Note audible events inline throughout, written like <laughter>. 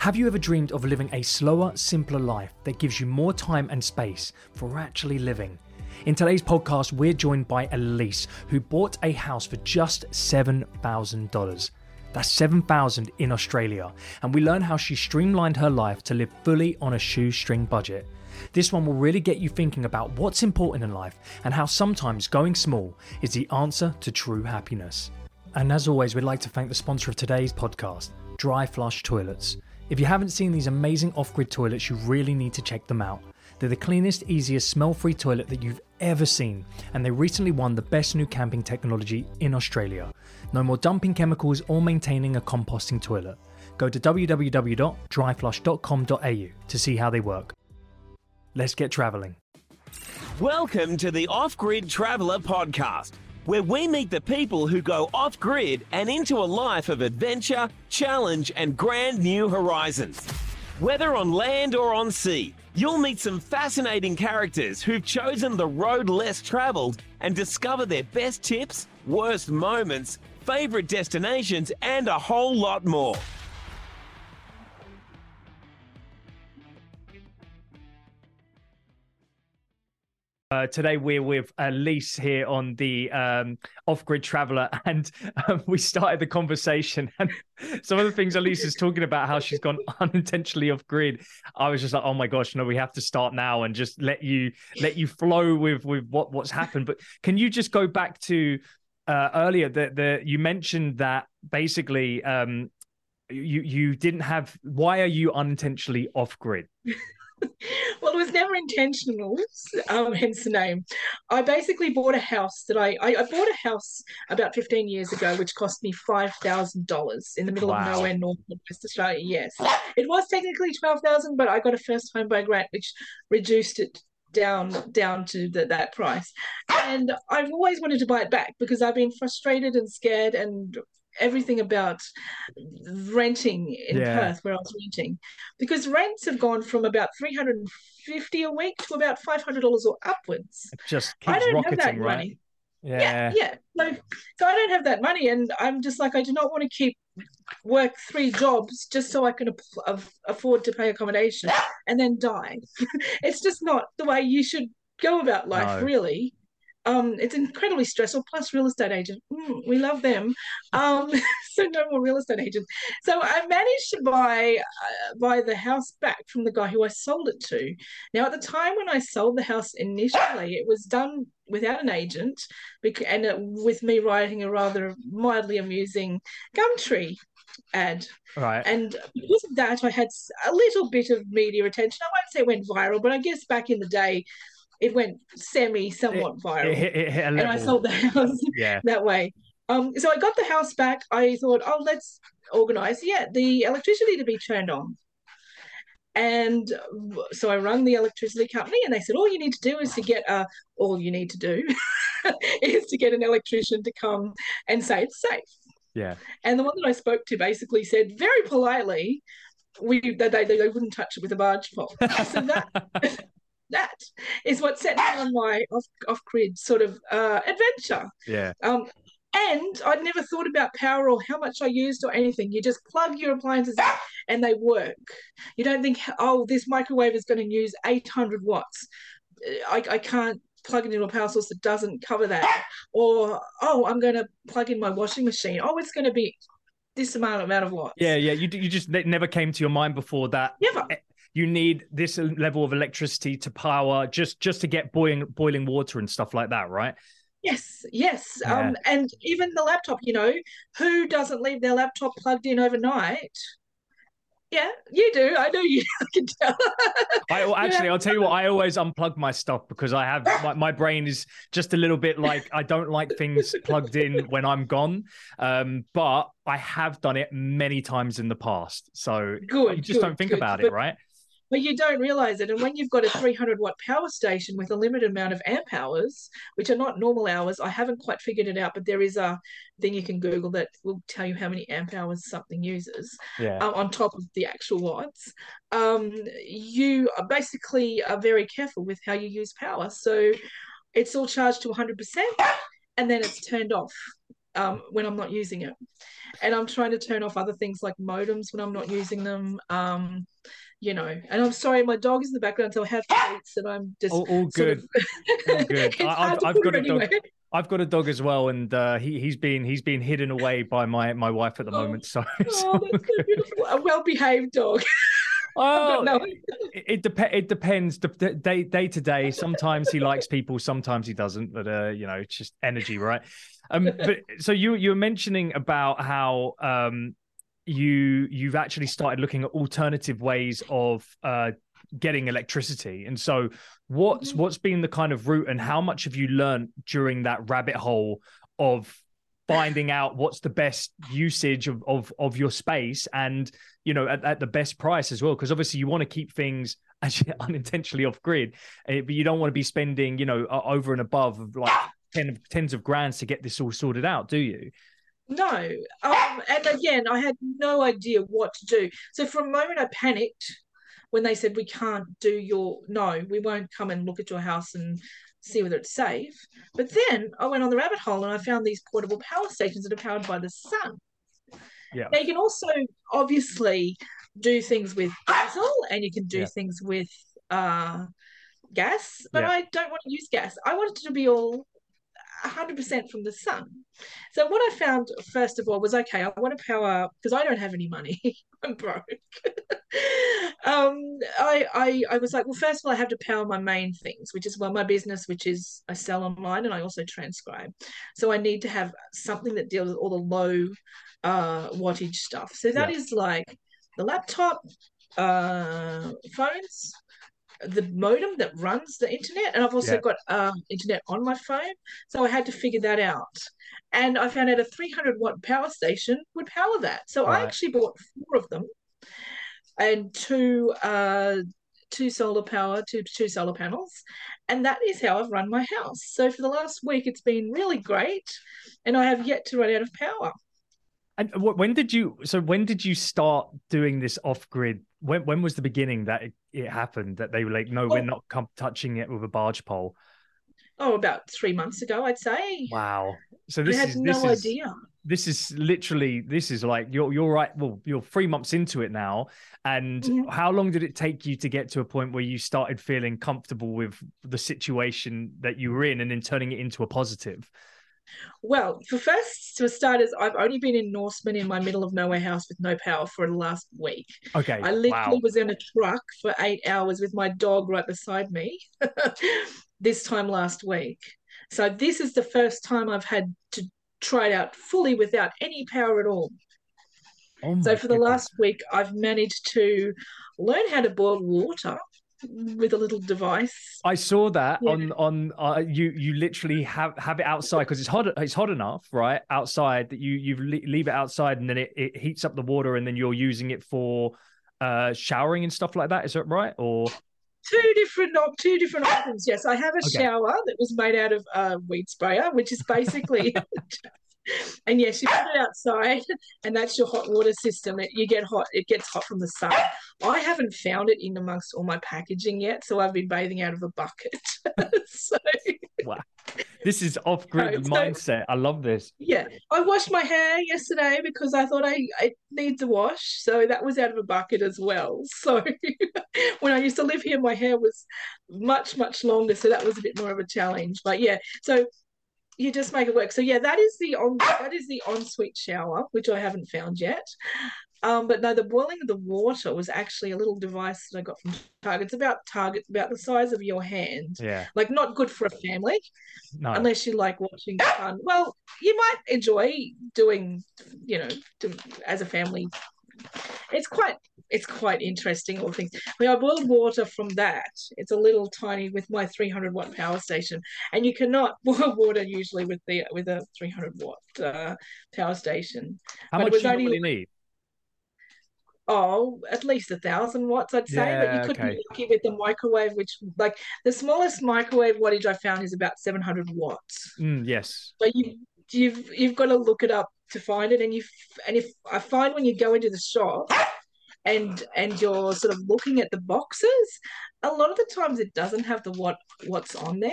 Have you ever dreamed of living a slower, simpler life that gives you more time and space for actually living? In today's podcast, we're joined by Elys, who bought a house for just $7,000. That's 7,000 in Australia, and we learn how she streamlined her life to live fully on a shoestring budget. This one will really get you thinking about what's important in life and how sometimes going small is the answer to true happiness. And as always, we'd like to thank the sponsor of today's podcast, Dry Flush Toilets. If you haven't seen these amazing off grid toilets, you really need to check them out. They're the cleanest, easiest, smell free toilet that you've ever seen, and they recently won the best new camping technology in Australia. No more dumping chemicals or maintaining a composting toilet. Go to www.dryflush.com.au to see how they work. Let's get travelling. Welcome to the Off Grid Traveller Podcast, where we meet the people who go off grid and into a life of adventure, challenge, and grand new horizons. Whether on land or on sea, you'll meet some fascinating characters who've chosen the road less travelled and discover their best tips, worst moments, favourite destinations, and a whole lot more. Uh, today we're with Elys here on the um, off-grid traveler, <laughs> and um, we started the conversation. <laughs> And some of the things Elys is talking about, how she's gone <laughs> unintentionally off-grid. I was just like, "Oh my gosh, no, we have to start now and just let you let you flow with with what what's happened." But can you just go back to uh, earlier that the you mentioned that basically um, you you didn't have. Why are you unintentionally off-grid? Well, it was never intentional, um, hence the name. I basically bought a house that I, I, I bought a house about 15 years ago, which cost me $5,000 in the middle wow. of nowhere, North West Australia. Yes, it was technically 12,000, but I got a first home buy grant, which reduced it down down to the, that price and i've always wanted to buy it back because i've been frustrated and scared and everything about renting in yeah. Perth where I was renting because rents have gone from about 350 a week to about $500 or upwards. It just keeps I don't rocketing, have that right? money. Yeah. yeah, yeah. So, so I don't have that money, and I'm just like I do not want to keep work three jobs just so I can af- afford to pay accommodation and then die. <laughs> it's just not the way you should go about life, no. really um, it's incredibly stressful. Plus, real estate agent, mm, we love them. Um, <laughs> so no more real estate agents. So I managed to buy uh, buy the house back from the guy who I sold it to. Now, at the time when I sold the house initially, it was done without an agent, and it, with me writing a rather mildly amusing Gumtree ad. Right. And because of that, I had a little bit of media attention. I won't say it went viral, but I guess back in the day, it went semi somewhat viral. It, it, it and I sold the house <laughs> yeah. that way. Um, so I got the house back. I thought, oh, let's organize, yeah, the electricity to be turned on. And so I rang the electricity company and they said, all you need to do is to get a, all you need to do <laughs> is to get an electrician to come and say it's safe. Yeah. And the one that I spoke to basically said very politely, we they, they, they wouldn't touch it with a barge pole. So that <laughs> that is what set me on my off off grid sort of uh, adventure. Yeah. Um, and I'd never thought about power or how much I used or anything. You just plug your appliances in and they work. You don't think, oh, this microwave is going to use 800 watts. I, I can't plug it into a power source that doesn't cover that. Or, oh, I'm going to plug in my washing machine. Oh, it's going to be this amount amount of watts. Yeah, yeah. You you just never came to your mind before that. Never you need this level of electricity to power just just to get boiling boiling water and stuff like that, right? Yes, yes. Yeah. Um, and even the laptop, you know, who doesn't leave their laptop plugged in overnight? Yeah, you do. I know you I <laughs> can tell. I actually, yeah. I'll tell you what. I always unplug my stuff because I have my, my brain is just a little bit like I don't like things <laughs> plugged in when I'm gone. Um, but I have done it many times in the past, so good. You just good, don't think good. about but, it, right? But you don't realize it. And when you've got a 300 watt power station with a limited amount of amp hours, which are not normal hours, I haven't quite figured it out, but there is a thing you can Google that will tell you how many amp hours something uses yeah. um, on top of the actual watts. Um, you are basically are very careful with how you use power. So it's all charged to 100% and then it's turned off um, when I'm not using it. And I'm trying to turn off other things like modems when I'm not using them. Um, you know, and I'm sorry, my dog is in the background, so I have tweets and I'm just all, all good. Of, all <laughs> good. I, have got a dog. I've got a dog as well, and uh, he he's been he's been hidden away by my my wife at the oh, moment. So, <laughs> oh, that's so beautiful. A <laughs> well behaved dog. Oh, it, it, dep- it depends day day to day. Sometimes he likes people, sometimes he doesn't. But uh, you know, it's just energy, right? Um, but so you you were mentioning about how um you you've actually started looking at alternative ways of uh getting electricity. And so what's mm-hmm. what's been the kind of route and how much have you learned during that rabbit hole of finding <sighs> out what's the best usage of of, of your space and you know at, at the best price as well because obviously you want to keep things <laughs> actually unintentionally off grid eh, but you don't want to be spending you know over and above of like <sighs> ten, tens of grands to get this all sorted out do you no um, and again i had no idea what to do so for a moment i panicked when they said we can't do your no, we won't come and look at your house and see whether it's safe. But then I went on the rabbit hole and I found these portable power stations that are powered by the sun. Yeah. Now you can also obviously do things with diesel and you can do yeah. things with uh, gas, but yeah. I don't want to use gas. I want it to be all 100% from the sun. So what I found first of all was okay, I want to power because I don't have any money. <laughs> I'm broke. <laughs> um, I, I I was like, well, first of all, I have to power my main things, which is well, my business, which is I sell online and I also transcribe. So I need to have something that deals with all the low uh, wattage stuff. So that yeah. is like the laptop, uh, phones, the modem that runs the internet, and I've also yeah. got um, internet on my phone. So I had to figure that out, and I found out a 300 watt power station would power that. So right. I actually bought four of them, and two uh, two solar power, two two solar panels, and that is how I've run my house. So for the last week, it's been really great, and I have yet to run out of power. And when did you? So when did you start doing this off grid? When when was the beginning that it, it happened? That they were like, no, oh. we're not com- touching it with a barge pole. Oh, about three months ago, I'd say. Wow. So this I had is no this is, idea. This is literally this is like you're you're right. Well, you're three months into it now, and mm-hmm. how long did it take you to get to a point where you started feeling comfortable with the situation that you were in, and then turning it into a positive? Well, for first, for starters, I've only been in Norseman in my middle of nowhere house with no power for the last week. Okay. I literally wow. was in a truck for eight hours with my dog right beside me <laughs> this time last week. So this is the first time I've had to try it out fully without any power at all. Oh so for the last week, I've managed to learn how to boil water with a little device. I saw that yeah. on on uh, you. You literally have have it outside because it's hot. It's hot enough, right, outside that you you leave it outside and then it, it heats up the water and then you're using it for uh showering and stuff like that. Is that right? Or two different two different options. Yes, I have a okay. shower that was made out of uh, weed sprayer, which is basically <laughs> <laughs> and yes, you put it outside, and that's your hot water system. It, you get hot; it gets hot from the sun. I haven't found it in amongst all my packaging yet, so I've been bathing out of a bucket. <laughs> so, wow, this is off-grid so, mindset. I love this. Yeah, I washed my hair yesterday because I thought I it needs a wash, so that was out of a bucket as well. So <laughs> when I used to live here, my hair was much much longer, so that was a bit more of a challenge. But yeah, so you just make it work. So yeah, that is the on that is the ensuite shower, which I haven't found yet. Um, but no, the boiling of the water was actually a little device that I got from Target. It's about Target, about the size of your hand. Yeah. Like not good for a family. No. Unless you like watching fun. Well, you might enjoy doing, you know, to, as a family. It's quite it's quite interesting all things. I mean, I boiled water from that. It's a little tiny with my 300 watt power station, and you cannot <laughs> boil water usually with the with a 300 watt uh, power station. How but much do you only, really need? Oh, at least a thousand watts, I'd say. Yeah, but you could okay. be lucky with the microwave, which like the smallest microwave wattage I found is about 700 watts. Mm, yes. So you you've you've got to look it up to find it, and you and if I find when you go into the shop and and you're sort of looking at the boxes, a lot of the times it doesn't have the what what's on there.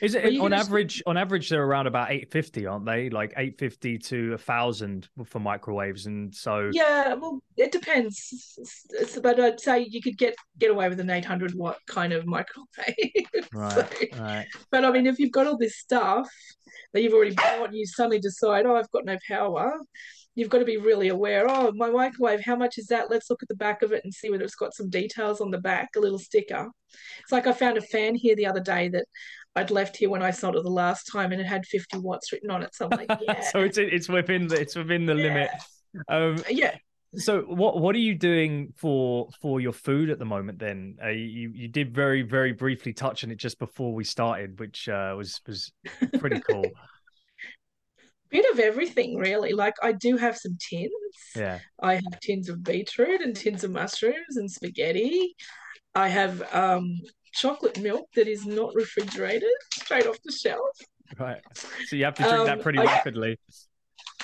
Is it on average? On average, they're around about eight fifty, aren't they? Like eight fifty to a thousand for microwaves, and so yeah. Well, it depends. It's, but I'd say you could get get away with an eight hundred watt kind of microwave. <laughs> Right, so, right. But I mean, if you've got all this stuff that you've already bought, and you suddenly decide, oh, I've got no power you've got to be really aware. Oh, my microwave, how much is that? Let's look at the back of it and see whether it's got some details on the back, a little sticker. It's like I found a fan here the other day that I'd left here when I sold it the last time, and it had 50 watts written on it. So I'm like, <laughs> yeah. so it's it's within the it's within the yeah. limit. Um, yeah. So what what are you doing for for your food at the moment? Then uh, you you did very very briefly touch on it just before we started, which uh, was was pretty cool <laughs> bit of everything really. Like I do have some tins. Yeah. I have tins of beetroot and tins of mushrooms and spaghetti. I have um chocolate milk that is not refrigerated, straight off the shelf. Right. So you have to drink um, that pretty I, rapidly.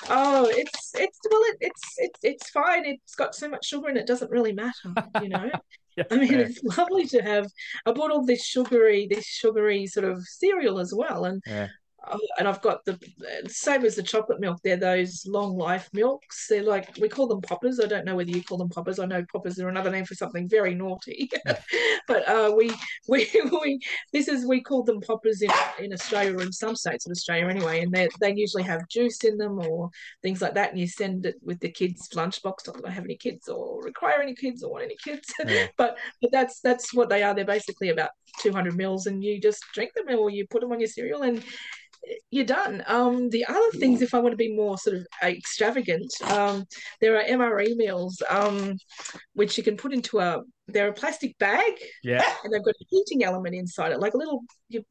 Oh, it's it's well, it, it's it's it's fine. It's got so much sugar and it doesn't really matter, you know. <laughs> yeah, I mean, yeah. it's lovely to have. I bought all this sugary, this sugary sort of cereal as well, and yeah. Oh, and I've got the same as the chocolate milk. They're those long life milks. They're like we call them poppers. I don't know whether you call them poppers. I know poppers are another name for something very naughty. <laughs> but uh, we <laughs> we we this is we call them poppers in in Australia or in some states of Australia anyway. And they they usually have juice in them or things like that. And you send it with the kids' lunchbox. Not that I have any kids or require any kids or want any kids. <laughs> Yeah. but but that's that's what they are. They're basically about 200 mils, and you just drink them or you put them on your cereal and you're done. Um, the other things, if I want to be more sort of extravagant, um, there are MRE meals, um, which you can put into a they're a plastic bag, yeah, <laughs> and they've got a heating element inside it, like a little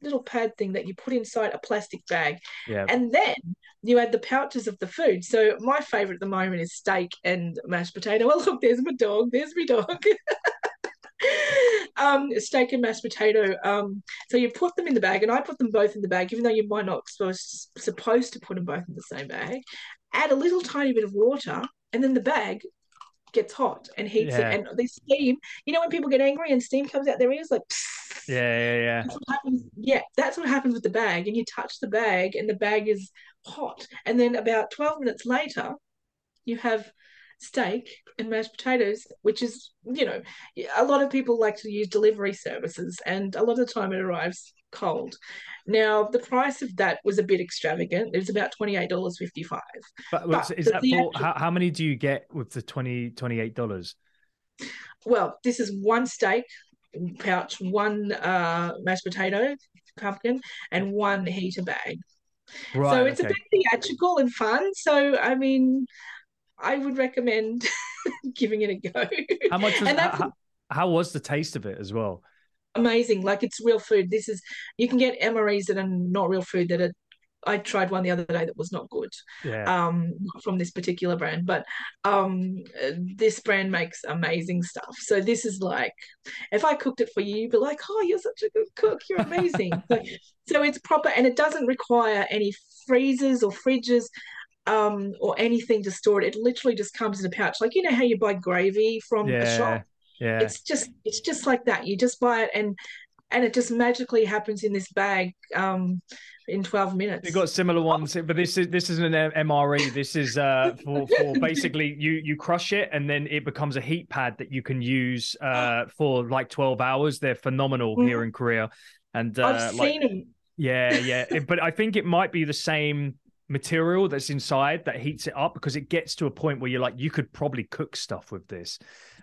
little pad thing that you put inside a plastic bag, yeah, and then you add the pouches of the food. So my favorite at the moment is steak and mashed potato. <laughs> Oh look, there's my dog. There's my dog. <laughs> um, steak and mashed potato. Um, so you put them in the bag, and I put them both in the bag, even though you might not supposed supposed to put them both in the same bag. Add a little tiny bit of water, and then the bag gets hot and heats yeah. it, and the steam. You know when people get angry and steam comes out their ears, like. Yeah, yeah, yeah. That's happens, yeah, that's what happens with the bag, and you touch the bag, and the bag is hot, and then about twelve minutes later, you have steak and mashed potatoes, which is, you know, a lot of people like to use delivery services, and a lot of the time it arrives cold. Now, the price of that was a bit extravagant. It was about twenty eight dollars fifty five. But, but, is that for actual... how, how many do you get with the 20 28 dollars? Well, this is one steak pouch, one uh, mashed potato pumpkin, and one heater bag. Right, so it's okay. a bit theatrical and fun. So I mean, I would recommend <laughs> giving it a go. How much was, how, how was the taste of it as well? Amazing. Like it's real food. This is you can get MREs that are not real food that are I tried one the other day that was not good. Yeah. Um, from this particular brand, but um, this brand makes amazing stuff. So this is like, if I cooked it for you, you'd be like, "Oh, you're such a good cook. You're amazing." so, <laughs> so it's proper, and it doesn't require any freezers or fridges um, or anything to store it. It literally just comes in a pouch. Like you know how you buy gravy from yeah, a shop. Yeah. It's just it's just like that. You just buy it and and it just magically happens in this bag um, in 12 minutes. You've got similar ones, but this is this isn't an MRE. This is uh, for, for <laughs> basically you you crush it and then it becomes a heat pad that you can use uh, <gasps> for like 12 hours. They're phenomenal mm-hmm. here in Korea. And uh, I've like, seen them. Yeah, yeah. but I think it might be the same material that's inside that heats it up because it gets to a point where you're like you could probably cook stuff with this.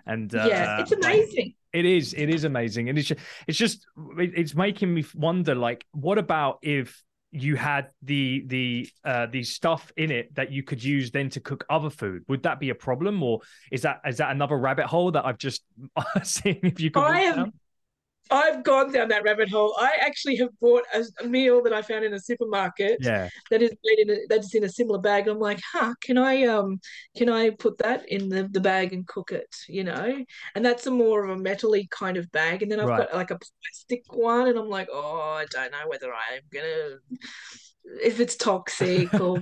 And uh, yeah it's amazing. it is it is amazing. And it's just, it's just it's making me wonder like what about if you had the the uh the stuff in it that you could use then to cook other food? Would that be a problem or is that is that another rabbit hole that i've just <laughs> seen if you could i am I've gone down that rabbit hole. I actually have bought a, meal that I found in a supermarket. Yeah. That is made in a, that is in a similar bag. I'm like, huh, can I um can I put that in the, the bag and cook it? You know? And that's a more of a metally kind of bag. And then I've right. got like a plastic one, and I'm like, oh, I don't know whether I'm gonna if it's toxic <laughs> or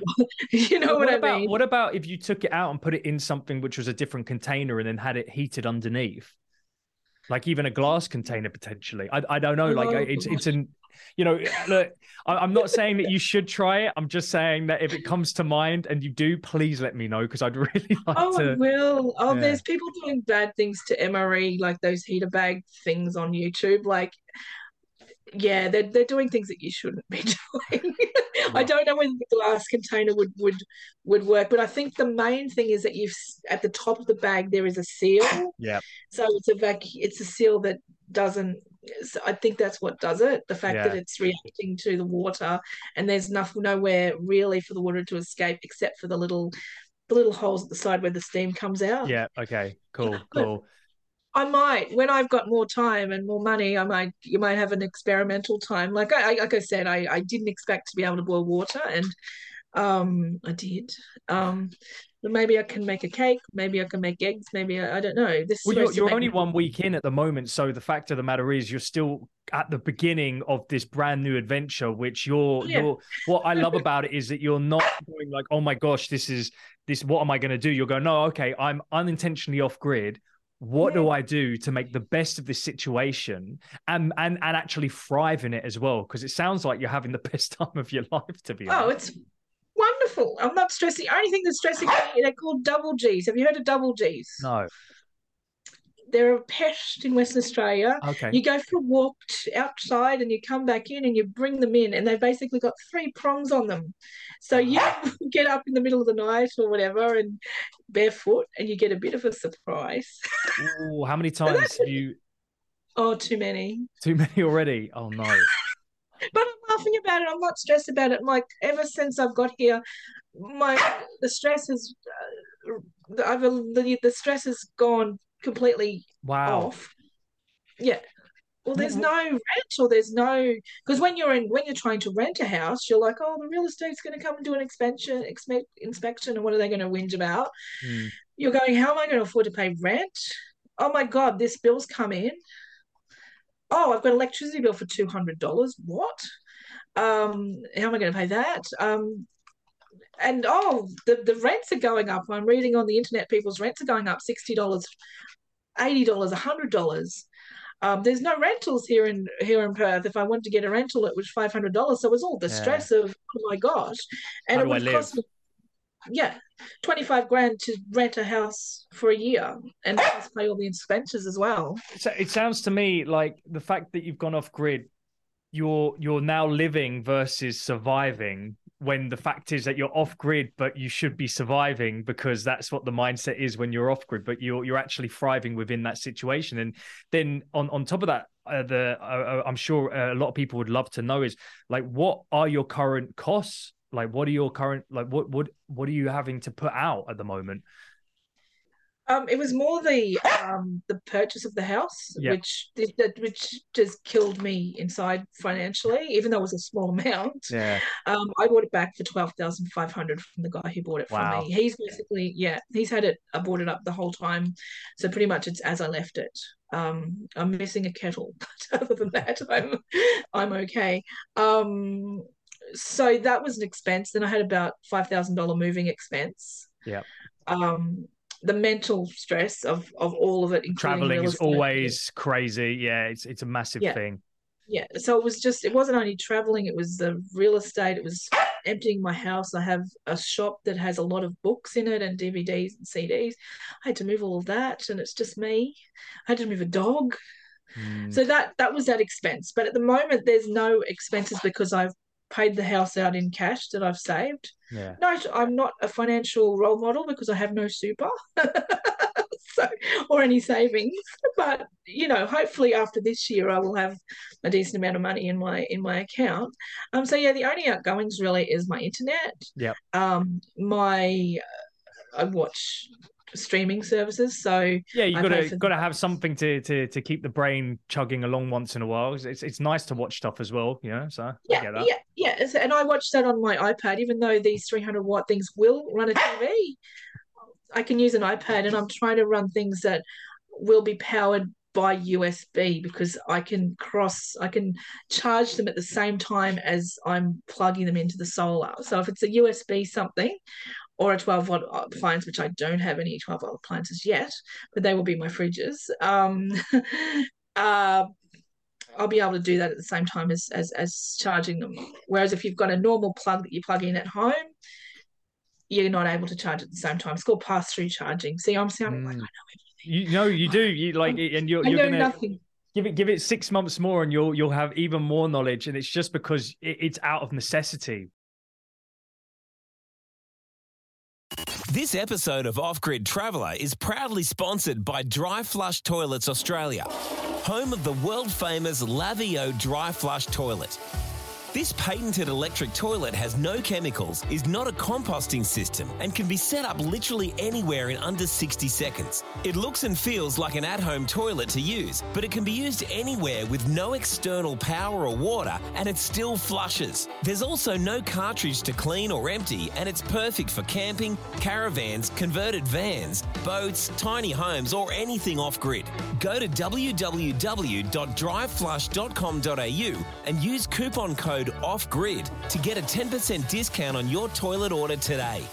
you know what, what, I about, mean. What about if you took it out and put it in something which was a different container and then had it heated underneath? Like even a glass container potentially. I, I don't know. Like oh, it's it's an you know, look, I'm not saying that you should try it. I'm just saying that if it comes to mind and you do, please let me know because I'd <laughs> really like oh, to. I will. Oh, yeah. there's people doing bad things to MRE, like those heater bag things on YouTube. Like, yeah, they're they're doing things that you shouldn't be <laughs> doing. I don't know whether the glass container would would would work, but I think the main thing is that you've at the top of the bag there is a seal. Yeah. So it's a vac. It's a seal that doesn't. So I think that's what does it. The fact yeah. that it's reacting to the water, and there's nothing nowhere really for the water to escape except for the little the little holes at the side where the steam comes out. Yeah. Okay. Cool. <laughs> Cool. I might when I've got more time and more money. I might you might have an experimental time. Like I like I said, I I didn't expect to be able to boil water, and um I did. Um, but maybe I can make a cake. Maybe I can make eggs. Maybe I, I don't know. This well, you're, you're only me... one week in at the moment, so the fact of the matter is, you're still at the beginning of this brand new adventure. Which you're, yeah. you're. What I love <laughs> about it is that you're not going like, oh my gosh, this is this. What am I going to do? You're going, no, okay, I'm unintentionally off grid what do I do to make the best of this situation and and and actually thrive in it as well? Because it sounds like you're having the <laughs> best time of your life, to be oh, honest. Oh, it's wonderful. I'm not stressing. The only thing that's stressing me, they're called double G's. Have you heard of double G's? No they're a pest in Western Australia. Okay. You go for a walk outside and you come back in and you bring them in, and they've basically got three prongs on them. So you <laughs> get up in the middle of the night or whatever and barefoot, and you get a bit of a surprise. Ooh, how many <laughs> times have you? Oh, too many. Too many already. Oh no. <laughs> but I'm laughing about it. I'm not stressed about it. Like ever since I've got here, my the stress has. Uh, I've the, the stress has gone completely wow. off. Yeah. Well, there's no rent or there's no because when you're in when you're trying to rent a house, you're like, oh, the real estate's going to come and do an inspection, inspection, and what are they going to whinge about? Mm. You're going, how am I going to afford to pay rent? Oh my god, this bill's come in. Oh, I've got an electricity bill for two hundred dollars. What? Um, how am I going to pay that? Um, and oh, the, the rents are going up. I'm reading on the internet, people's rents are going up sixty dollars, eighty dollars, hundred dollars. Um, there's no rentals here in here in Perth. If I wanted to get a rental, it was five hundred dollars. So it was all the yeah. stress of oh my gosh, and How it would cost me, yeah, twenty five grand to rent a house for a year and plus pay all the expenses as well. So it sounds to me like the fact that you've gone off grid, you're you're now living versus surviving when the fact is that you're off grid, but you should be surviving because that's what the mindset is when you're off grid. But you're you're actually thriving within that situation. And then on on top of that, uh, the uh, uh I'm sure a lot of people would love to know is like what are your current costs? Like what are your current like what what what are you having to put out at the moment? Um, it was more the um, the purchase of the house, which that which just killed me inside financially, even though it was a small <laughs> amount. Yeah. Um, I bought it back for twelve thousand five hundred from the guy who bought it wow. me. He's basically yeah, he's had it. I bought it up the whole time, so pretty much it's as I left it. Um, I'm missing a kettle, <laughs> but other than that, I'm I'm okay. Um, so that was an expense. Then I had about five thousand dollar moving expense. Yeah. Um, the mental stress of of all of it. Traveling is always crazy. Yeah, it's it's a massive yeah. thing. Yeah, so it was just it wasn't only traveling; it was the real estate. It was emptying my house. I have a shop that has a lot of books in it and DVDs and CDs. I had to move all of that, and it's just me. I had to move a dog. Mm. So that that was that expense. But at the moment, there's no expenses because I've paid the house out in cash that I've saved. Yeah. No, I'm not a financial role model because I have no super. <laughs> so or any savings. But you know, hopefully after this year I will have a decent amount of money in my in my account. Um so yeah, the only outgoings really is my internet. Yeah. Um my I watch streaming services. So yeah, you got to got to have something to to to keep the brain chugging along once in a while. It's it's nice to watch stuff as well, you know. So yeah, yeah, yeah. And I watch that on my iPad, even though these 300 watt things will run a TV. I can use an iPad, and I'm trying to run things that will be powered by USB because I can cross, I can charge them at the same time as I'm plugging them into the solar. So if it's a USB something, or a 12 watt appliance, which I don't have any 12 watt appliances yet, but they will be my fridges. Um, <laughs> uh, I'll be able to do that at the same time as as as charging them. Whereas if you've got a normal plug that you plug in at home, you're not able to charge at the same time. It's called pass through charging. See, I'm sounding mm. like I know everything. You know, you do. You like, <laughs> and you're, you're gonna nothing. give it give it six months more, and you'll you'll have even more knowledge. And it's just because it, it's out of necessity. This episode of Off Grid Traveller is proudly sponsored by Dry Flush Toilets Australia, home of the world famous Laveo Dry Flush Toilet. This patented electric toilet has no chemicals, is not a composting system, and can be set up literally anywhere in under 60 seconds. It looks and feels like an at home toilet to use, but it can be used anywhere with no external power or water, and it still flushes. There's also no cartridge to clean or empty, and it's perfect for camping, caravans, converted vans, boats, tiny homes, or anything off grid. Go to www.dryflush.com.au and use coupon code code OFFGRID to get a 10% discount on your toilet order today.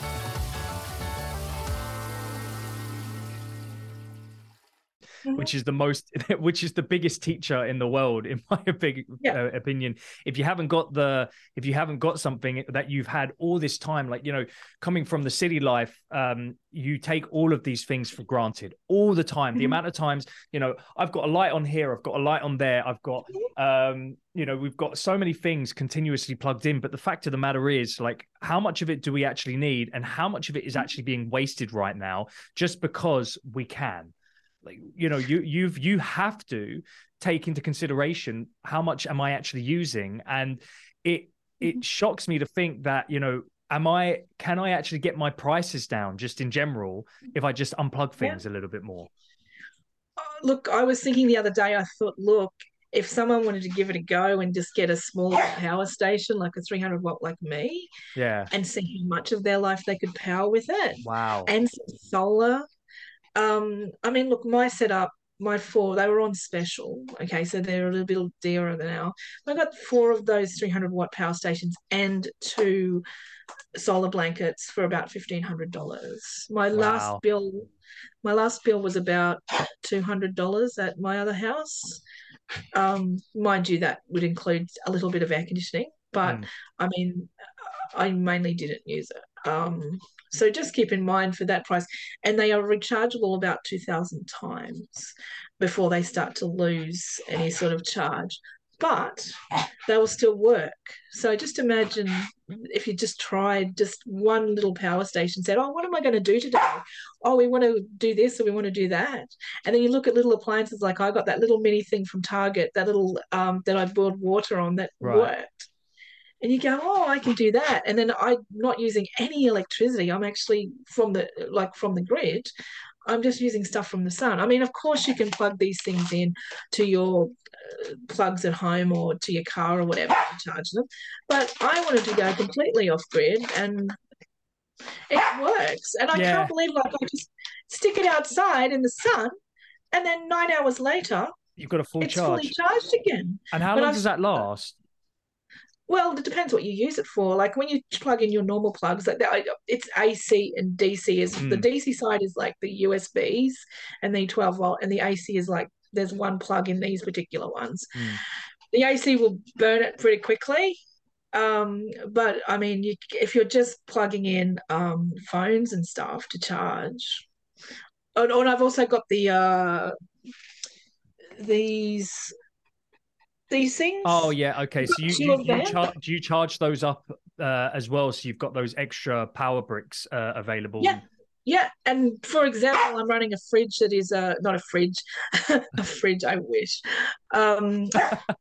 Which is the most <laughs> which is the biggest teacher in the world in my <laughs> big yeah. uh, opinion if you haven't got the if you haven't got something that you've had all this time like you know coming from the city life um you take all of these things for granted all the time mm-hmm. the amount of times you know i've got a light on here i've got a light on there i've got um you know we've got so many things continuously plugged in but the fact of the matter is like how much of it do we actually need and how much of it is mm-hmm. actually being wasted right now just because we can like you know you you've you have to take into consideration how much am i actually using? And it it mm-hmm. shocks me to think that you know am i can i actually get my prices down just in general if i just unplug things yeah. a little bit more? Uh, look i was thinking the other day i thought look if someone wanted to give it a go and just get a small power station like a 300 watt like me yeah. and see how much of their life they could power with it. Wow. And solar um, I mean, look, my setup, my four, they were on special. Okay, so they're a little bit dearer than now. I got four of those 300 watt power stations and two solar blankets for about fifteen hundred dollars. My wow. last bill, my last bill was about two hundred dollars at my other house. Um, mind you, that would include a little bit of air conditioning, but mm. I mean, I mainly didn't use it. Um, so just keep in mind for that price. And they are rechargeable about 2,000 times before they start to lose any sort of charge. But they will still work. So just imagine if you just tried just one little power station, said, Oh, what am I going to do today? Oh, we want to do this or we want to do that. And then you look at little appliances like I got that little mini thing from Target, that little um, that I boiled water on that right. worked and you go oh i can do that. And then i'm not using any electricity. I'm actually from the like from the grid. I'm just using stuff from the sun. I mean of course you can plug these things in to your uh, plugs at home or to your car or whatever to charge them. But i wanted to go completely off grid and it works. And i yeah. can't believe like i just stick it outside in the sun and then nine hours later you've got a full it's charge. fully charged again. And how but long I've, does that last well, it depends what you use it for. Like when you plug in your normal plugs, like it's AC and DC. Is mm. the DC side is like the USBs and the 12 volt, and the AC is like there's one plug in these particular ones. Mm. The AC will burn it pretty quickly. Um, but I mean, you, if you're just plugging in um, phones and stuff to charge, and, and I've also got the uh, these these things. Oh yeah, okay. So you you, you char- do you charge those up uh, as well? So you've got those extra power bricks uh, available. Yeah, yeah. And for example, I'm running a fridge that is a not a fridge, <laughs> a fridge. I wish, um,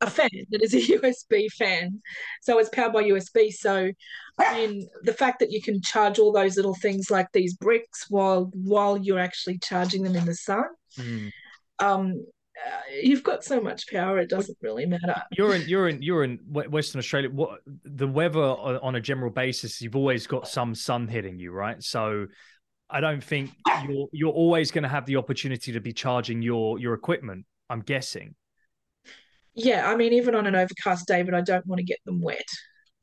a fan that is a <laughs> USB fan. So it's powered by USB. So I mean, the fact that you can charge all those little things like these bricks while while you're actually charging them in the sun. Mm. Um, uh, you've got so much power it doesn't really matter. You're in you're in you're in western australia. What the weather on a general basis you've always got some sun hitting you right? So i don't think you're you're always going to have the opportunity to be charging your your equipment i'm guessing. Yeah i mean even on an overcast day but i don't want to get them wet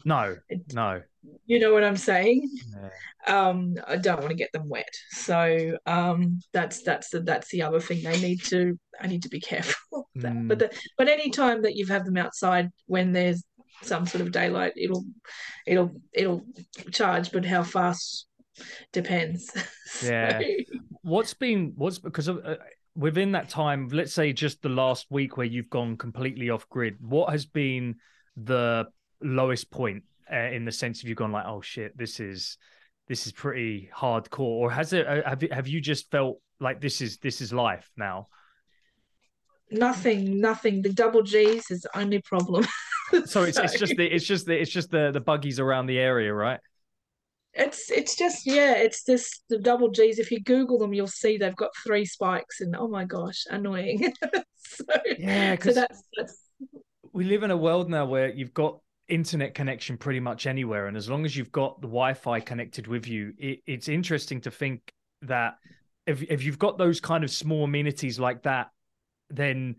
no no you know what I'm saying? Yeah. Um, I don't want to get them wet. So um, that's that's the that's the other thing they need to. I need to be <laughs> careful. that. Mm. But the, but any time that you have had them outside when there's some sort of daylight, it'll it'll it'll charge. But how fast depends. <laughs> Yeah. What's been what's because of, uh, within that time, let's say just the last week where you've gone completely off grid, what has been the lowest point uh, in the sense of you've gone like, oh shit, this is this is pretty hardcore, or has it? Uh, have have you just felt like this is this is life now? Nothing, nothing. The double G's is the only problem. <laughs> so it's, it's just the it's just the it's just the the buggies around the area, right? It's it's just yeah, it's just the double G's. If you Google them, you'll see they've got three spikes, and oh my gosh, annoying. <laughs> so, yeah, so that's, that's we live in a world now where you've got internet connection pretty much anywhere, and as long as you've got the Wi-Fi connected with you, it, it's interesting to think that if if you've got those kind of small amenities like that, then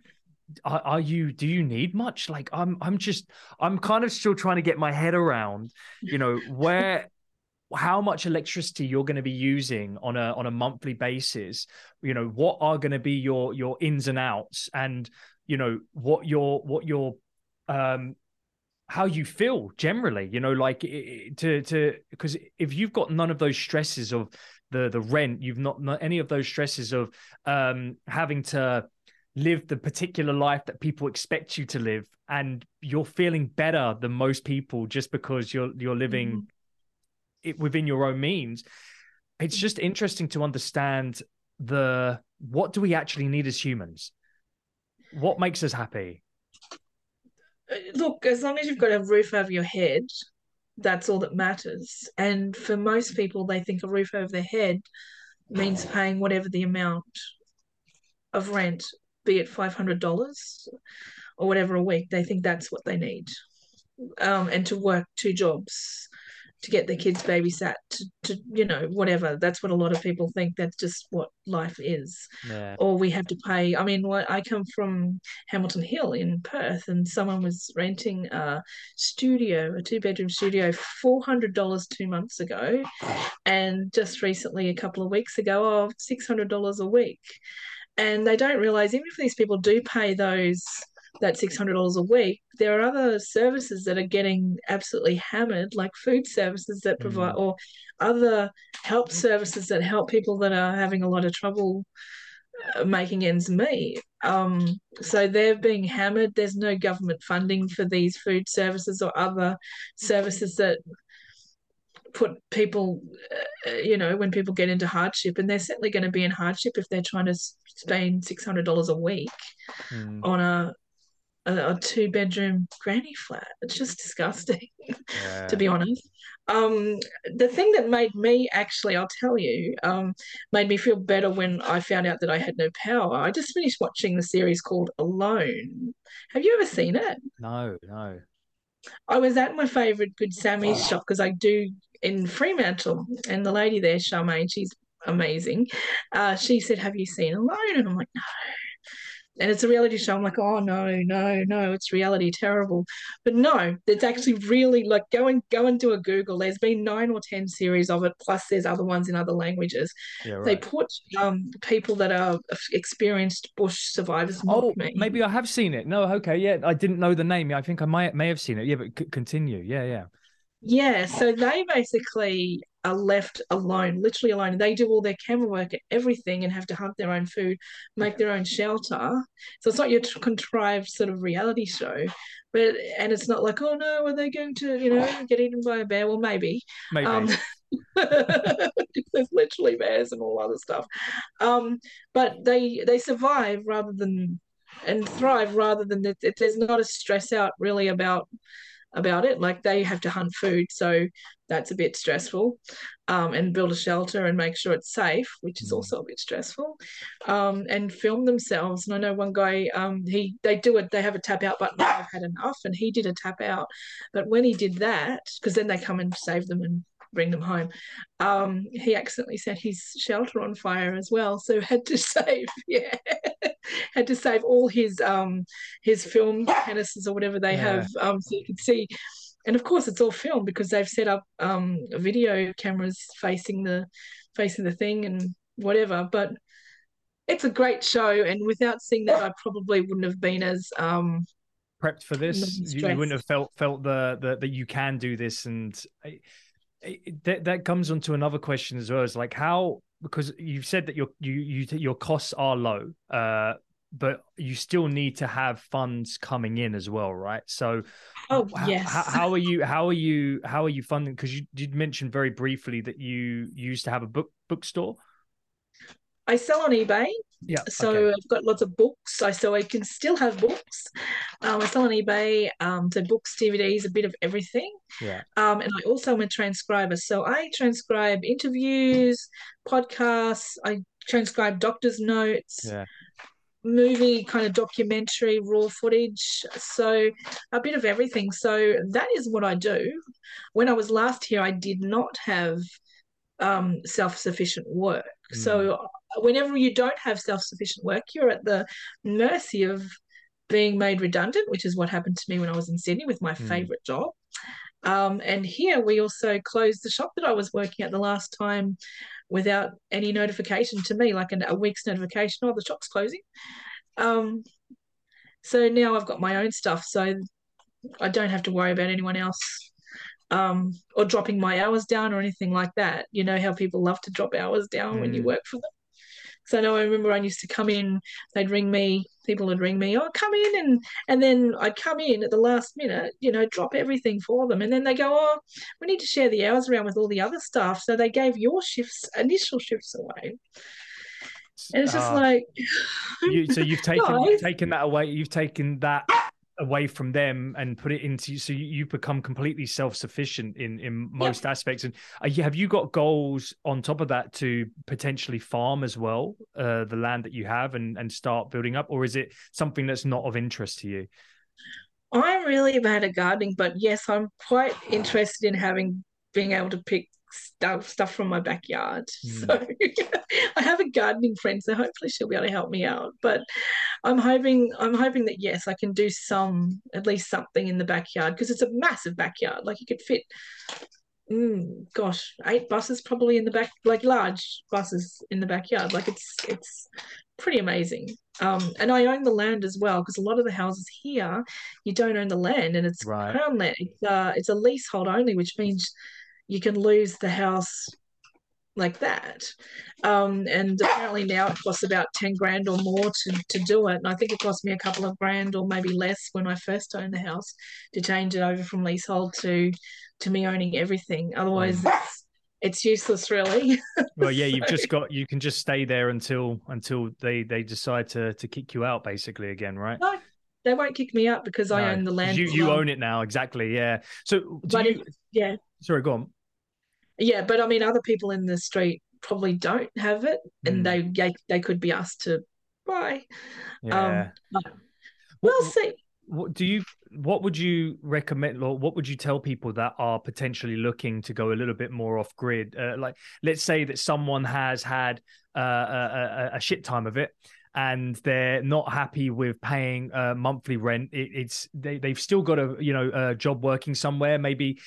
are, are, you do you need much? Like i'm i'm just i'm kind of still trying to get my head around you know where how much electricity you're going to be using on a on a monthly basis you know what are going to be your your ins and outs and you know what your what your um how you feel generally you know like to to because if you've got none of those stresses of the the rent you've not, not any of those stresses of um having to live the particular life that people expect you to live and you're feeling better than most people just because you're you're living mm-hmm. it within your own means it's just interesting to understand the what do we actually need as humans? What makes us happy look as long as you've got a roof over your head that's all that matters. And for most people they think a roof over their head means paying whatever the amount of rent be it $500 or whatever a week they think that's what they need um, and to work two jobs to get their kids babysat to, to you know whatever. That's what a lot of people think. That's just what life is. Yeah. or we have to pay i mean what i come from hamilton hill in perth and someone was renting a studio a two bedroom studio $400 two months ago. And just recently a couple of weeks ago oh $600 a week. And they don't realize even if these people do pay those that $600 a week, there are other services that are getting absolutely hammered, like food services that provide, mm. or other help services that help people that are having a lot of trouble uh, making ends meet. Um, so they're being hammered. There's no government funding for these food services or other services that put people, uh, you know, when people get into hardship, and they're certainly going to be in hardship if they're trying to spend six hundred dollars a week mm. on a a, a two bedroom granny flat. It's just disgusting, yeah. <laughs> to be honest. Um, the thing that made me actually, I'll tell you, um, made me feel better when I found out that I had no power. I just finished watching the series called Alone. Have you ever seen it? No, no. I was at my favourite Good Sammy's oh. shop because I do in Fremantle, and the lady there, Charmaine, she's amazing. Uh, she said, "Have you seen Alone?" And I'm like, "No." And it's a reality show. I'm like, oh no, no, no, it's reality, terrible. But no, it's actually really like go and go and do a Google. There's been nine or ten series of it, plus there's other ones in other languages. Yeah, right. They put um, people that are experienced bush survivors. Oh, maybe I have seen it. No, okay, yeah, I didn't know the name. I think I might may have seen it. Yeah, but c- continue. Yeah, yeah. Yeah, so they basically are left alone, literally alone. They do all their camera work, and everything, and have to hunt their own food, make their own shelter. So it's not your contrived sort of reality show, but and it's not like, oh no, are they going to, you know, get eaten by a bear? Well, maybe. Maybe. Um, <laughs> there's literally bears and all other stuff, um, but they they survive rather than and thrive rather than that. There's not a stress out really about about it. Like they have to hunt food, so that's a bit stressful, um, and build a shelter and make sure it's safe, which is mm. also a bit stressful, um, and film themselves. And I know one guy, um, he they do it. They have a tap out button. I've had enough, and he did a tap out. But when he did that, because then they come and save them and bring them home. Um, he accidentally set his shelter on fire as well, so had to <laughs> save, yeah, had to save all his um his film canister or whatever they yeah. have, um, so you could see. And of course, it's all filmed because they've set up um video cameras facing the facing the thing and whatever. But it's a great show, and without seeing that, I probably wouldn't have been as um prepped for this. You, you, wouldn't have felt felt the, the that you can do this, and it, that that comes onto another question as well. Is like how because you've said that your you you your costs are low, uh, but you still need to have funds coming in as well, right? So, oh yes, how, how are you? How are you? How are you funding? Because you did mention very briefly that you used to have a book bookstore. I sell on eBay. Yeah. So okay. I've got lots of books. I so I can still have books. Um, I sell on eBay. Um, so books, DVDs, a bit of everything. Yeah. Um, and I also am a transcriber. So I transcribe interviews, podcasts. I transcribe doctor's notes. Yeah. Movie kind of documentary, raw footage. So a bit of everything. So that is what I do. When I was last here, I did not have um, self sufficient work. Mm. So whenever you don't have self-sufficient work, you're at the mercy of being made redundant, which is what happened to me when I was in Sydney with my mm. favorite job. Um, and here we also closed the shop that I was working at the last time without any notification to me, like an, a week's notification, oh, the shop's closing. Um, so now I've got my own stuff, so I don't have to worry about anyone else um, or dropping my hours down or anything like that. You know how people love to drop hours down mm. when you mm. work for them. So I know I remember I used to come in, they'd ring me, people would ring me, oh, come in. And, and then I'd come in at the last minute, you know, drop everything for them. And then they go, oh, we need to share the hours around with all the other staff. So they gave your shifts, initial shifts away. And it's just uh, like, you, so you've <laughs> taken, you've taken that away. You've taken that away from them and put it into so you, you become completely self-sufficient in in most aspects. And you, have you got goals on top of that to potentially farm as well uh, the land that you have and and start building up? Or is it something that's not of interest to you? I'm really bad at gardening but yes i'm quite interested in having being able to pick stuff stuff from my backyard. Mm. <laughs> So <laughs> I have a gardening friend, so hopefully she'll be able to help me out. But I'm hoping I'm hoping that yes, I can do some at least something in the backyard because it's a massive backyard. Like you could fit mm, gosh, eight buses probably in the back, like large buses in the backyard. Like it's it's pretty amazing. Um, and I own the land as well because a lot of the houses here, you don't own the land, and it's right. crown land. It's, uh, it's a leasehold only, which means you can lose the house like that. Um, and apparently now it costs about 10 grand or more to, to do it. And I think it cost me a couple of grand or maybe less when I first owned the house to change it over from leasehold to to me owning everything. Otherwise mm. it's it's useless really. <laughs> well yeah, you've just got you can just stay there until until they they decide to to kick you out basically again, right? No, they won't kick me out because no, I own the land. You you own it now, exactly. Yeah. So but you, if, yeah. Sorry, go on. Yeah, but I mean, other people in the street probably don't have it, and mm. they they could be asked to buy. Yeah. Um, we'll what, see. What do you? What would you recommend, or what would you tell people that are potentially looking to go a little bit more off grid? Uh, like, let's say that someone has had uh, a, a, a shit time of it and they're not happy with paying uh, monthly rent. It, it's they they've still got a you know a job working somewhere. Maybe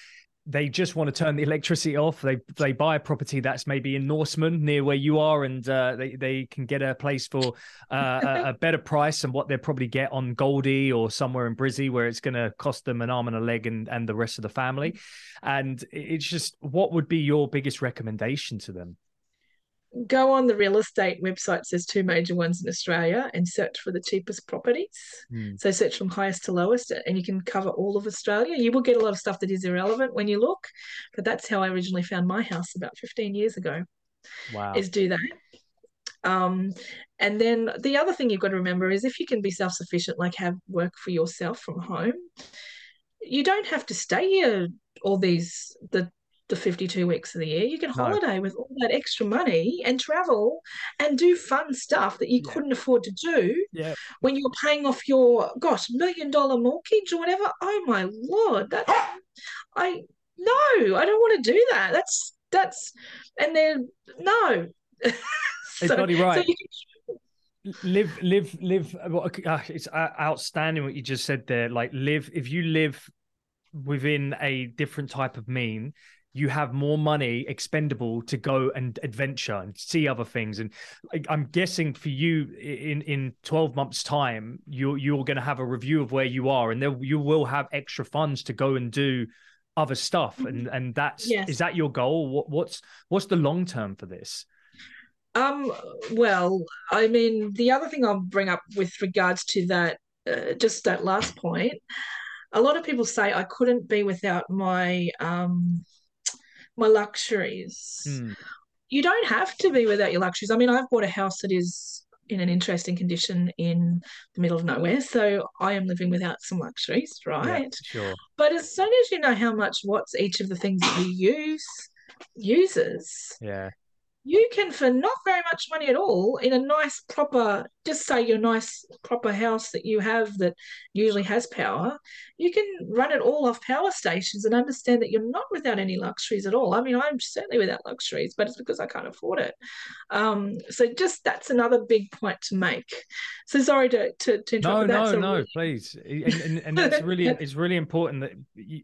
they just want to turn the electricity off. They they buy a property that's maybe in Norseman near where you are, and uh, they they can get a place for uh, a, a, <laughs> better price than what they probably get on Goldie or somewhere in Brizzy, where it's going to cost them an arm and a leg and and the rest of the family. And it's just, what would be your biggest recommendation to them? Go on the real estate websites, there's two major ones in australia and search for the cheapest properties. Mm. so search from highest to lowest and you can cover all of australia. You will get a lot of stuff that is irrelevant when you look but that's how i originally found my house about 15 years ago wow. is do that. Um, and then the other thing you've got to remember is if you can be self-sufficient like have work for yourself from home you don't have to stay here all these the the 52 weeks of the year. You can holiday with all that extra money and travel and do fun stuff that you yeah. couldn't afford to do yeah. when you're paying off your gosh million dollar mortgage or whatever. Oh my lord, that I no, I don't want to do that. That's that's and then no. <laughs> so, it's bloody right. So you, live live live uh, it's outstanding what you just said there like live if you live within a different type of mean you have more money expendable to go and adventure and see other things. And I'm guessing for you in in 12 months time, you're you're going to have a review of where you are, and there you will have extra funds to go and do other stuff. And mm-hmm. and that's yes. is that your goal? What, what's what's the long term for this? Um, well, I mean, the other thing I'll bring up with regards to that, uh, just that last point, a lot of people say I couldn't be without my um, my luxuries. Mm. You don't have to be without your luxuries. I mean, I've bought a house that is in an interesting condition in the middle of nowhere. So I am living without some luxuries, right? Yeah, sure. But as soon as you know how much what's each of the things that you use uses, yeah, you can for not very much money at all in a nice proper just say your nice proper house that you have that usually has power you can run it all off power stations and understand that you're not without any luxuries at all. I mean i'm certainly without luxuries but it's because i can't afford it. Um, so just that's another big point to make. So sorry to to, to interrupt no no no really... please. And, and, and that's really <laughs> it's really important that you,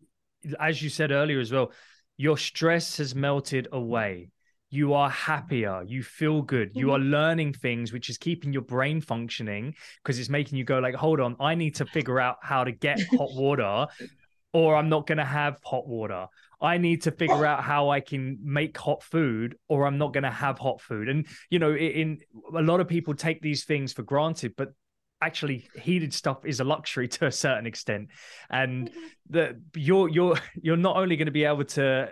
as you said earlier as well your stress has melted away you are happier you feel good you are mm-hmm. learning things which is keeping your brain functioning because it's making you go like hold on i need to figure out how to get hot <laughs> water or i'm not going to have hot water i need to figure out how i can make hot food or i'm not going to have hot food and you know in, in a lot of people take these things for granted but actually heated stuff is a luxury <laughs> to a certain extent and mm-hmm. you're you're you're not only going to be able to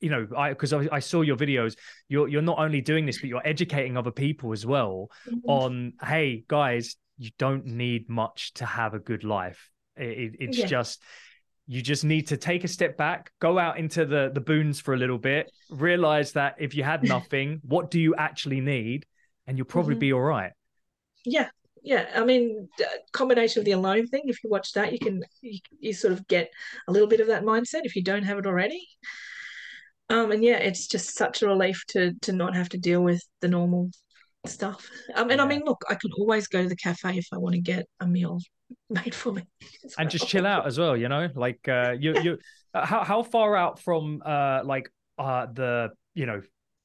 you know, I because I, I, saw your videos. You're you're not only doing this, but you're educating other people as well mm-hmm. on, hey guys, you don't need much to have a good life. It, it's yeah. just you just need to take a step back, go out into the the boons for a little bit, realize that if you had <laughs> nothing, what do you actually need, and you'll probably mm-hmm. be all right. Yeah, yeah i mean combination of the alone thing if you watch that you can you, you, sort of get a little bit of that mindset if you don't have it already um, and yeah, it's just such a relief to to not have to deal with the normal stuff. Um, and yeah. I mean, look, I can always go to the cafe if I want to get a meal <laughs> made for me, and just chill out as well. You know, like uh, <laughs> you you uh, how how far out from uh like uh the you know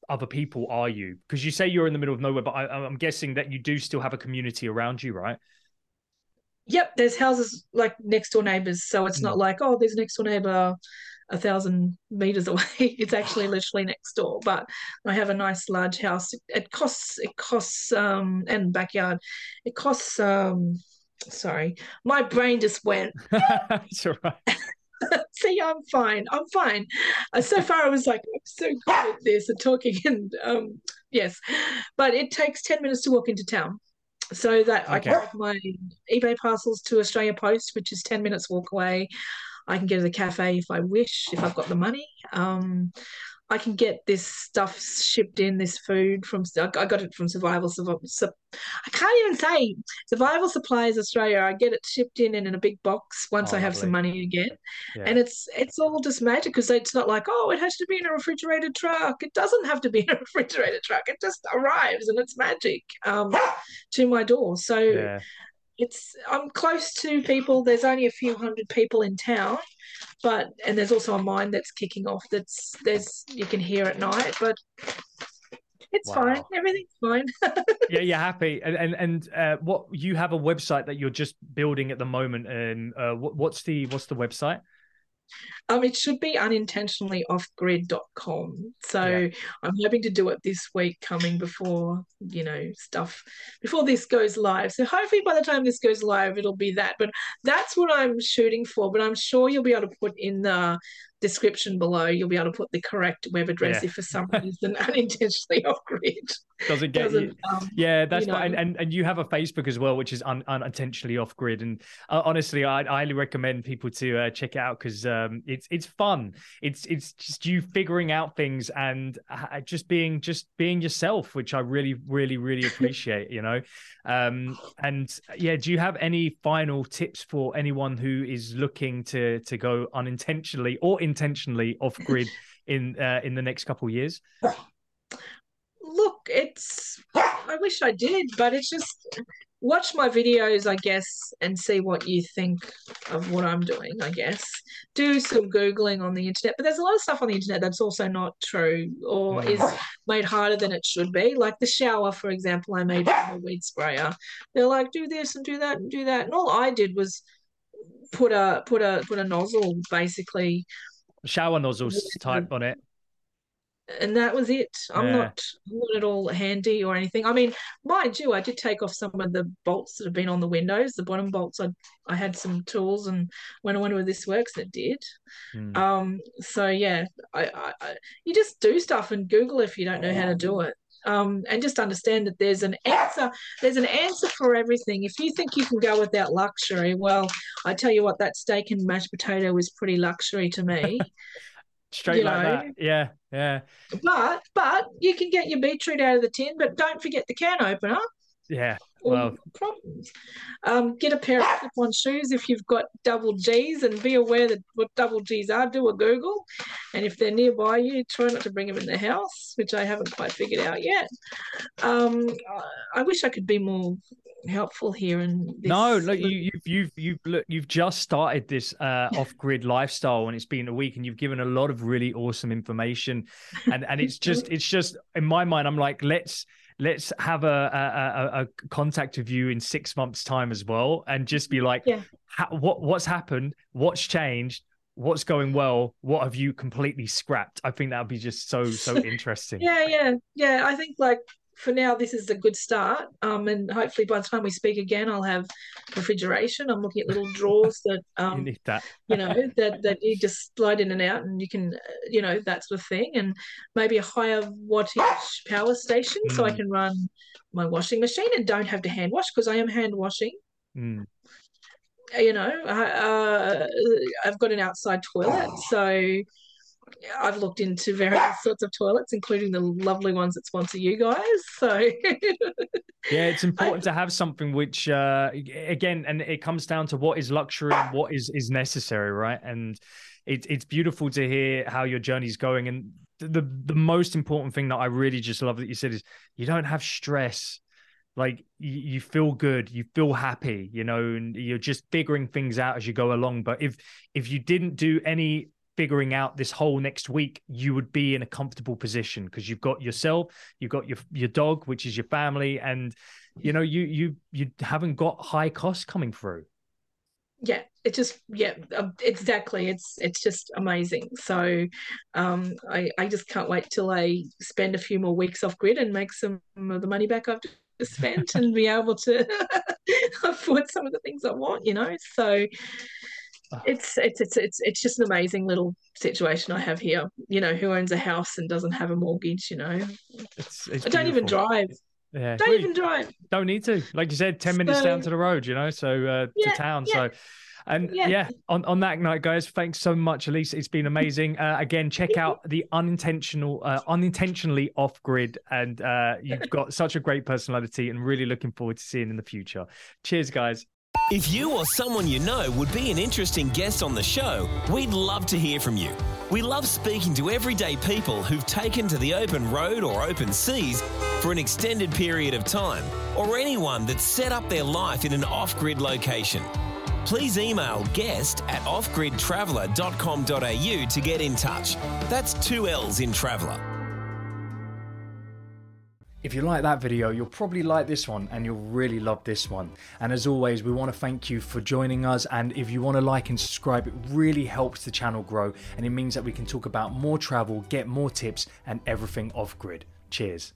other people are you? Because you say you're in the middle of nowhere, but I, I'm guessing that you do still have a community around you, right? Yep, there's houses like next door neighbors, so it's mm. not like oh, there's next door neighbor a thousand meters away. <laughs> it's actually literally next door. But I have a nice large house. It, costs it costs um and backyard. It costs um sorry, my brain just went. <laughs> That's all right. <laughs> See, I'm fine. I'm fine. Uh, so far, I was like, I'm so good at this and talking, and um, yes, but it takes ten minutes to walk into town so that okay. I can take my eBay parcels to Australia Post, which is 10 minutes walk away. I can go to the cafe if I wish, if I've got the money. Um, I can get this stuff shipped in, this food from, I got it from Survival, so I can't even say Survival Supplies Australia. I get it shipped in and in a big box once oh, I have lovely. some money again. Yeah. And it's it's all just magic because it's not like, oh, it has to be in a refrigerated truck. It doesn't have to be in a <laughs> refrigerated truck. It just arrives and it's magic um, <laughs> to my door. So yeah it's I'm close to people. There's only a few hundred people in town, but and there's also a mine that's kicking off. That's there's you can hear at night, but it's wow. fine. Everything's fine. <laughs> yeah, you're happy. And and and uh, what you have a website that you're just building at the moment, and uh, what, what's the what's the website? Um, it should be unintentionally offgrid.com. So yeah. I'm hoping to do it this week, coming before you know stuff before this goes live. So hopefully by the time this goes live, it'll be that. But that's what I'm shooting for. But I'm sure you'll be able to put in the description below, you'll be able to put the correct web address yeah. if for some reason <laughs> unintentionally off grid. Doesn't get doesn't, you. Um, yeah, that's you know. and, and and you have a Facebook as well, which is un, unintentionally off grid. And uh, honestly, I highly recommend people to uh, check it out because um, it's it's fun. It's it's just you figuring out things and uh, just being just being yourself, which I really really really <laughs> appreciate. you know, um, and yeah, do you have any final tips for anyone who is looking to to go unintentionally or intentionally off grid <laughs> in uh, in the next couple of years? <sighs> <laughs> Look, it's I wish I did, but it's just watch my videos, I guess, and see what you think of what I'm doing, I guess. Do some Googling on the internet, but there's a lot of stuff on the internet that's also not true or mm. is made harder than it should be. Like the shower, for example, I made from a weed sprayer. They're like, do this and do that and do that. And all I did was put a put a put a nozzle basically shower nozzles type on it and that was it. I'm yeah. not not at all handy or anything. I mean, mind you, I did take off some of the bolts that have been on the windows, the bottom bolts. I I had some tools, and when I wonder whether this works, it did. Mm. Um, so yeah, I, I, I, you just do stuff and Google if you don't know how to do it. Um, and just understand that there's an answer. There's an answer for everything. If you think you can go without luxury, well, I tell you what, that steak and mashed potato was pretty luxury to me. <laughs> Straight you like know. that. Yeah, yeah. But but you can get your beetroot out of the tin, but don't forget the can opener. Yeah. Well, problems. Um, get a pair of slip-on shoes if you've got double gees, and be aware that what double gees are. Do a Google, and if they're nearby you, try not to bring them in the house, which I haven't quite figured out yet. Um, I wish I could be more helpful here and no look you, you've you've you've look, you've just started this uh, off-grid lifestyle and it's been a week and you've given a lot of really awesome information. And and it's just it's just in my mind i'm like let's let's have a, a, a, contact with you in six months time as well and just be like yeah. what what's happened? What's changed? What's going well? What have you completely scrapped? I think that would be just so so <laughs> interesting. Yeah yeah yeah. I think like for now, this is a good start. Um, and hopefully by the time we speak again, I'll have refrigeration. I'm looking at little drawers that, <laughs> um, you, need that. you know, that, that you just slide in and out and you can, you know, that sort of thing. And maybe a higher wattage power station mm. so I mm. can run my washing machine and don't have to hand wash because I am hand washing. Mm. You know, uh, I've got an outside toilet. So, I've looked into various sorts of toilets, including the lovely ones that sponsor you guys. So, yeah, it's <laughs> important I, to have something which, uh, again, and it comes down to what is luxury and what is is necessary, right? And it, it's beautiful to hear how your journey's going. And the the most important thing that I really just love that you said is you don't have stress like you, you, feel good you feel happy you know and you're just figuring things out as you go along but if if you didn't do any figuring out this whole next week, you would be in a comfortable position because you've got yourself, you've got your your dog, which is your family, and you know you you you haven't got high costs coming through. Yeah, it just yeah um, exactly. It's it's just amazing. So um, I I just can't wait till I spend a few more weeks off grid and make some of the money back I've spent and be able to <laughs> afford some of the things I want. You know, so it's it's it's it's it's just an amazing little situation I have here. You know, who owns a house and doesn't have a mortgage? You know, it's, it's I don't even drive. Yeah, don't even drive. Don't need to. Like you said, ten so, minutes down to the road. You know, so uh, yeah, to town. Yeah. So. And yeah. yeah, on, on that night, guys, thanks so much, Elys. It's been amazing. Uh, again, check out the unintentional, uh, unintentionally off grid, and uh, you've <laughs> got such a great personality, and really looking forward to seeing in the future. Cheers, guys. If you or someone you know would be an interesting guest on the show, we'd love to hear from you. We love speaking to everyday people who've taken to the open road or open seas for an extended period of time, or anyone that's set up their life in an off grid location. Please email guest at offgridtraveller.com.au to get in touch. That's two L's in Traveller. If you like that video, you'll probably like this one and you'll really love this one. And as always, we want to thank you for joining us. And if you want to like and subscribe, it really helps the channel grow and it means that we can talk about more travel, get more tips, and everything off grid. Cheers.